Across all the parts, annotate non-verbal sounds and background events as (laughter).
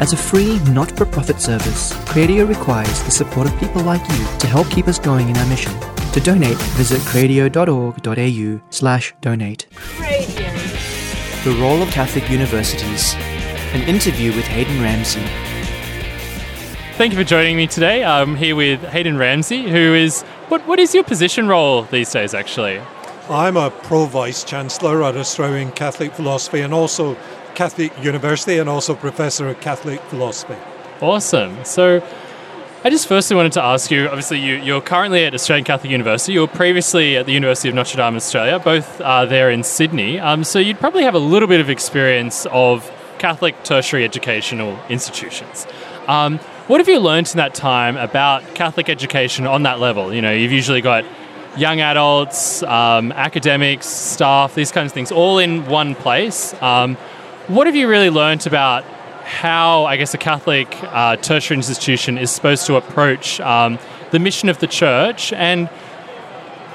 As a free, not for profit service, Cradio requires the support of people like you to help keep us going in our mission. To donate, visit cradio.org.au slash donate. The Role of Catholic Universities. An interview with Hayden Ramsay. Thank you for joining me today. I'm here with Hayden Ramsay, who is what what is your position role these days actually? I'm a pro vice chancellor at Australian Catholic Philosophy and also Catholic University and also professor of Catholic philosophy. Awesome. So I just firstly wanted to ask you obviously, you, you're currently at Australian Catholic University. You were previously at the University of Notre Dame, Australia, both uh, there in Sydney. Um, so you'd probably have a little bit of experience of Catholic tertiary educational institutions. Um, what have you learned in that time about Catholic education on that level? You know, you've usually got young adults, um, academics, staff, these kinds of things, all in one place. Um, what have you really learned about how, I guess, a Catholic uh, tertiary institution is supposed to approach um, the mission of the church and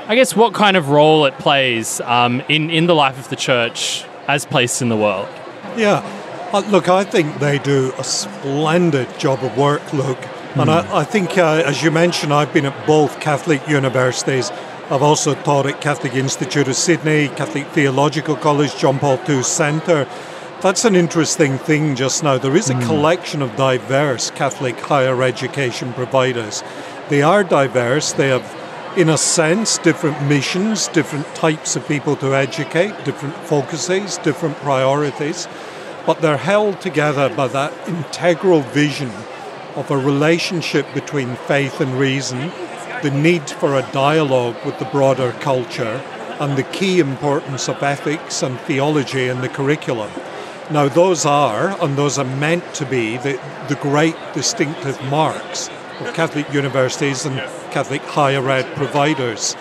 I guess what kind of role it plays um, in, in the life of the church as placed in the world? Yeah, uh, look, I think they do a splendid job of work, Luke. Mm. And I, I think, uh, as you mentioned, I've been at both Catholic universities. I've also taught at Catholic Institute of Sydney, Catholic Theological College, John Paul II Centre. That's an interesting thing just now. There is a mm. collection of diverse Catholic higher education providers. They are diverse, they have in a sense, different missions, different types of people to educate, different focuses, different priorities but they're held together by that integral vision of a relationship between faith and reason, the need for a dialogue with the broader culture, and the key importance of ethics and theology in the curriculum. Now, those are, and those are meant to be, the, the great distinctive marks of Catholic universities and Catholic higher ed providers.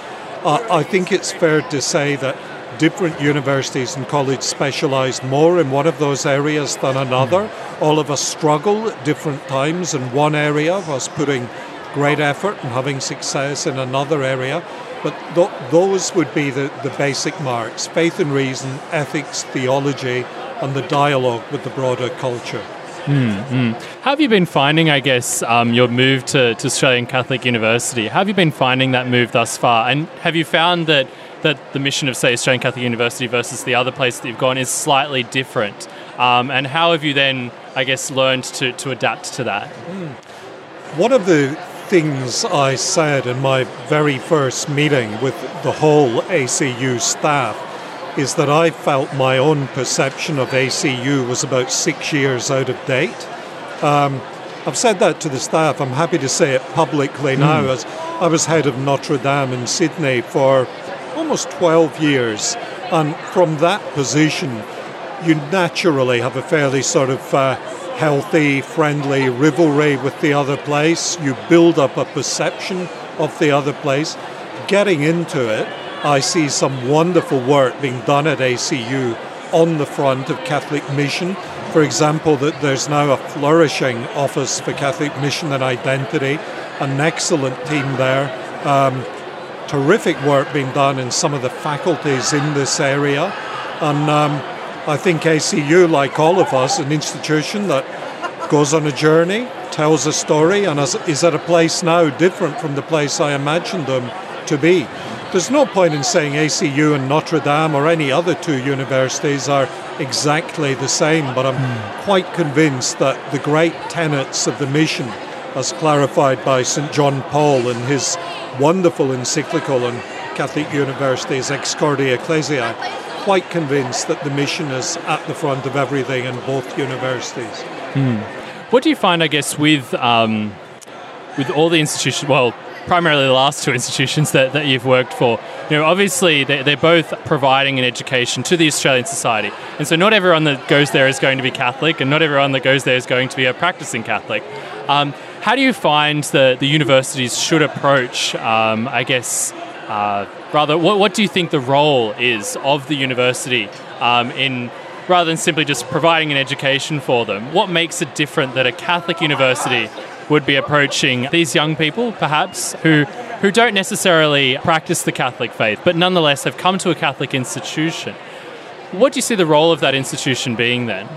Uh, I think it's fair to say that different universities and colleges specialise more in one of those areas than another. Mm. All of us struggle at different times in one area whilst putting great effort and having success in another area. But th- those would be the, the basic marks faith and reason, ethics, theology, and the dialogue with the broader culture. Mm, How have you been finding, I guess, um, your move to, to Australian Catholic University? How have you been finding that move thus far? And have you found that that the mission of, say, Australian Catholic University versus the other place that you've gone is slightly different. Um, and how have you then, I guess, learned to, to adapt to that? Mm. One of the things I said in my very first meeting with the whole ACU staff is that I felt my own perception of ACU was about six years out of date. Um, I've said that to the staff. I'm happy to say it publicly now, mm. as I was head of Notre Dame in Sydney for almost 12 years. And from that position, you naturally have a fairly sort of uh, healthy, friendly rivalry with the other place. You build up a perception of the other place. Getting into it, I see some wonderful work being done at ACU on the front of Catholic mission. For example, that there's now a flourishing office for Catholic mission and identity, an excellent team there. Um, terrific work being done in some of the faculties in this area. And um, I think ACU, like all of us, an institution that goes on a journey, tells a story, and is at a place now different from the place I imagined them to be. There's no point in saying ACU and Notre Dame or any other two universities are exactly the same, but I'm mm. quite convinced that the great tenets of the mission, as clarified by St. John Paul in his wonderful encyclical on Catholic universities, Ex Corde Ecclesiae, quite convinced that the mission is at the front of everything in both universities. Hmm. What do you find, I guess, with um, with all the institutions? Well, primarily the last two institutions that, that you've worked for. You know, obviously they're, they're both providing an education to the Australian society, and so not everyone that goes there is going to be Catholic, and not everyone that goes there is going to be a practicing Catholic. Um, how do you find that the universities should approach, um, I guess, uh, rather, what, what, do you think the role is of the university um, in rather than simply just providing an education for them? What makes it different that a Catholic university would be approaching these young people, perhaps, who, who don't necessarily practice the Catholic faith, but nonetheless have come to a Catholic institution? What do you see the role of that institution being then?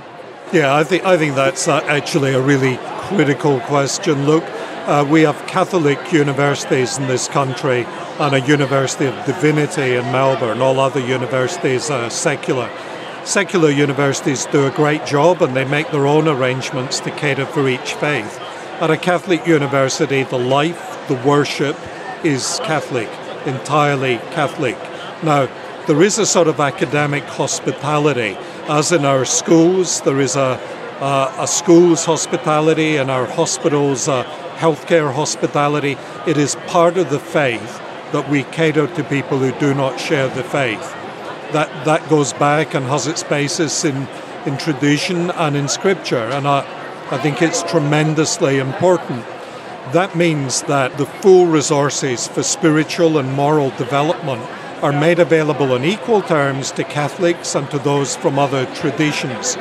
Yeah, I think I think that's uh, actually a really critical question. Look, uh, we have Catholic universities in this country and a University of Divinity in Melbourne. All other universities are secular. Secular universities do a great job and they make their own arrangements to cater for each faith. At a Catholic university, the life, the worship is Catholic, entirely Catholic. Now, there is a sort of academic hospitality, as in our schools, there is a, a, a school's hospitality, and our hospitals, a healthcare hospitality. It is part of the faith that we cater to people who do not share the faith. That, that goes back and has its basis in, in tradition and in scripture, and I, I think it's tremendously important. That means that the full resources for spiritual and moral development are made available on equal terms to Catholics and to those from other traditions.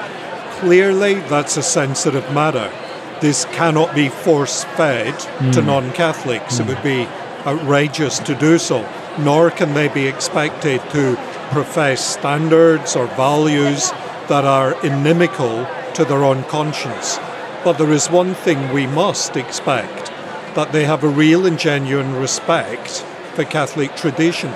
Clearly, that's a sensitive matter. This cannot be force fed mm. to hmm. non Catholics. Mm. It would be outrageous to do so, nor can they be expected to profess standards or values that are inimical to their own conscience. But there is one thing we must expect that they have a real and genuine respect for Catholic tradition.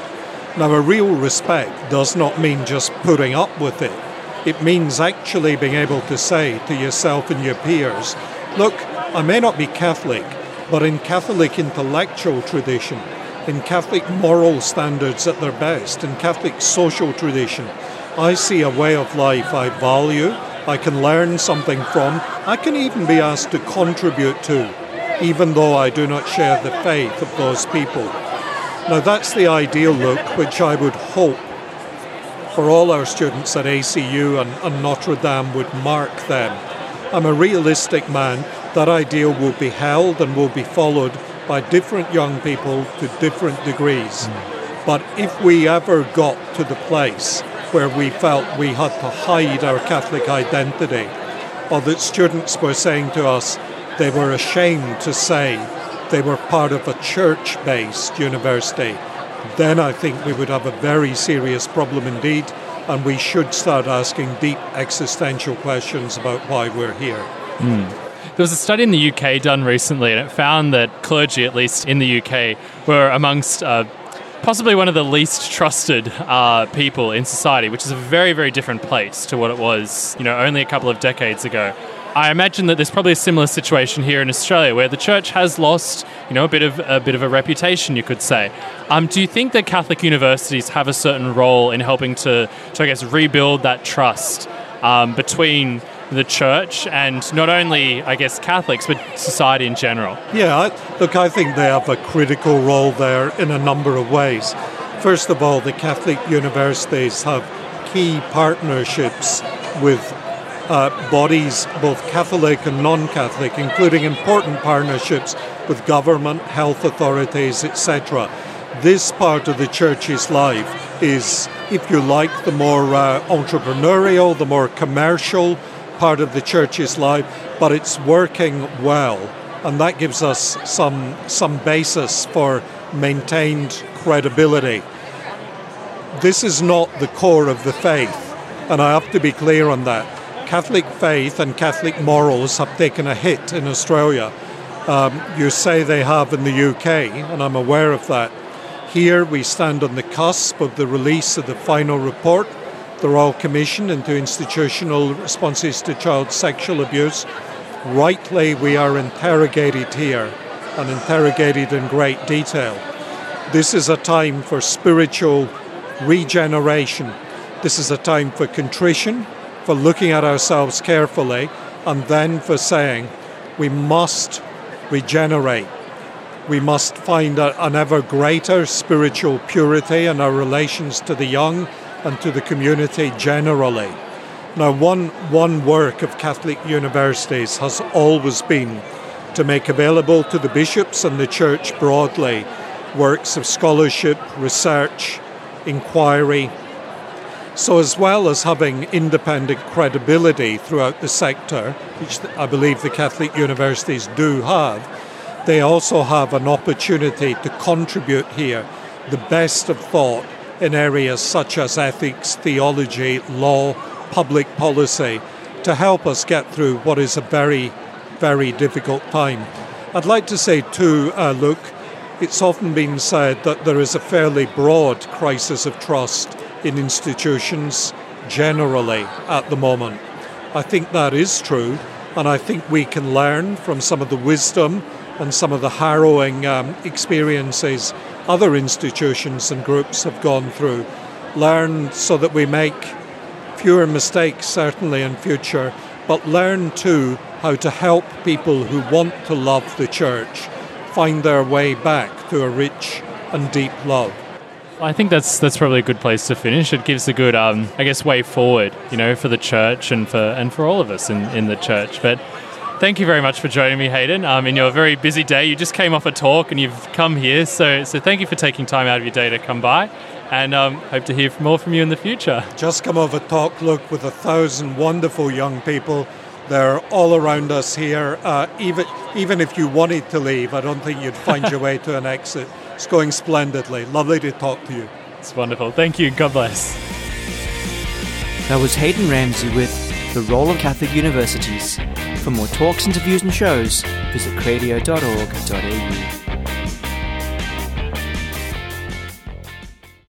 Now, a real respect does not mean just putting up with it. It means actually being able to say to yourself and your peers, look, I may not be Catholic, but in Catholic intellectual tradition, in Catholic moral standards at their best, in Catholic social tradition, I see a way of life I value, I can learn something from, I can even be asked to contribute to, even though I do not share the faith of those people. Now, that's the ideal look which I would hope for all our students at ACU and, and Notre Dame would mark them. I'm a realistic man. That ideal will be held and will be followed by different young people to different degrees. Mm. But if we ever got to the place where we felt we had to hide our Catholic identity, or that students were saying to us they were ashamed to say they were part of a church based university, then I think we would have a very serious problem indeed, and we should start asking deep existential questions about why we're here. Mm. There was a study in the UK done recently, and it found that clergy, at least in the UK, were amongst uh, possibly one of the least trusted uh, people in society, which is a very, very different place to what it was, you know, only a couple of decades ago. I imagine that there's probably a similar situation here in Australia, where the church has lost, you know, a bit of a bit of a reputation, you could say. Um, do you think that Catholic universities have a certain role in helping to, to I guess, rebuild that trust um, between the church and not only, I guess, Catholics, but society in general? Yeah, I, look, I think they have a critical role there in a number of ways. First of all, the Catholic universities have key partnerships with uh, bodies, both Catholic and non Catholic, including important partnerships with government, health authorities, etc. This part of the church's life is, if you like, the more uh, entrepreneurial, the more commercial part of the church's life, but it's working well. And that gives us some, some basis for maintained credibility. This is not the core of the faith, and I have to be clear on that. Catholic faith and Catholic morals have taken a hit in Australia. Um, you say they have in the UK, and I'm aware of that. Here we stand on the cusp of the release of the final report, the Royal Commission into Institutional Responses to Child Sexual Abuse. Rightly, we are interrogated here and interrogated in great detail. This is a time for spiritual regeneration. This is a time for contrition, for looking at ourselves carefully, and then for saying we must regenerate. We must find a, an ever greater spiritual purity in our relations to the young and to the community generally. Now, one, one work of Catholic universities has always been to make available to the bishops and the church broadly works of scholarship, research, inquiry, so, as well as having independent credibility throughout the sector, which I believe the Catholic universities do have, they also have an opportunity to contribute here the best of thought in areas such as ethics, theology, law, public policy, to help us get through what is a very, very difficult time. I'd like to say, too, uh, Luke, it's often been said that there is a fairly broad crisis of trust in institutions generally at the moment. I think that is true, and I think we can learn from some of the wisdom and some of the harrowing um, experiences other institutions and groups have gone through. Learn so that we make fewer mistakes, certainly in future, but learn too how to help people who want to love the church find their way back to a rich and deep love. I think that's that's probably a good place to finish. It gives a good, um, I guess, way forward, you know, for the church and for and for all of us in, in the church. But thank you very much for joining me, Hayden. Um, in your very busy day, you just came off a talk and you've come here. So so thank you for taking time out of your day to come by, and um, hope to hear more from you in the future. Just come off a talk, look, with a thousand wonderful young people they're all around us here. Uh, even even if you wanted to leave, I don't think you'd find your (laughs) way to an exit. It's going splendidly. Lovely to talk to you. It's wonderful. Thank you. God bless. That was Hayden Ramsay with The Role of Catholic Universities. For more talks, interviews, and shows, visit cradio.org.au.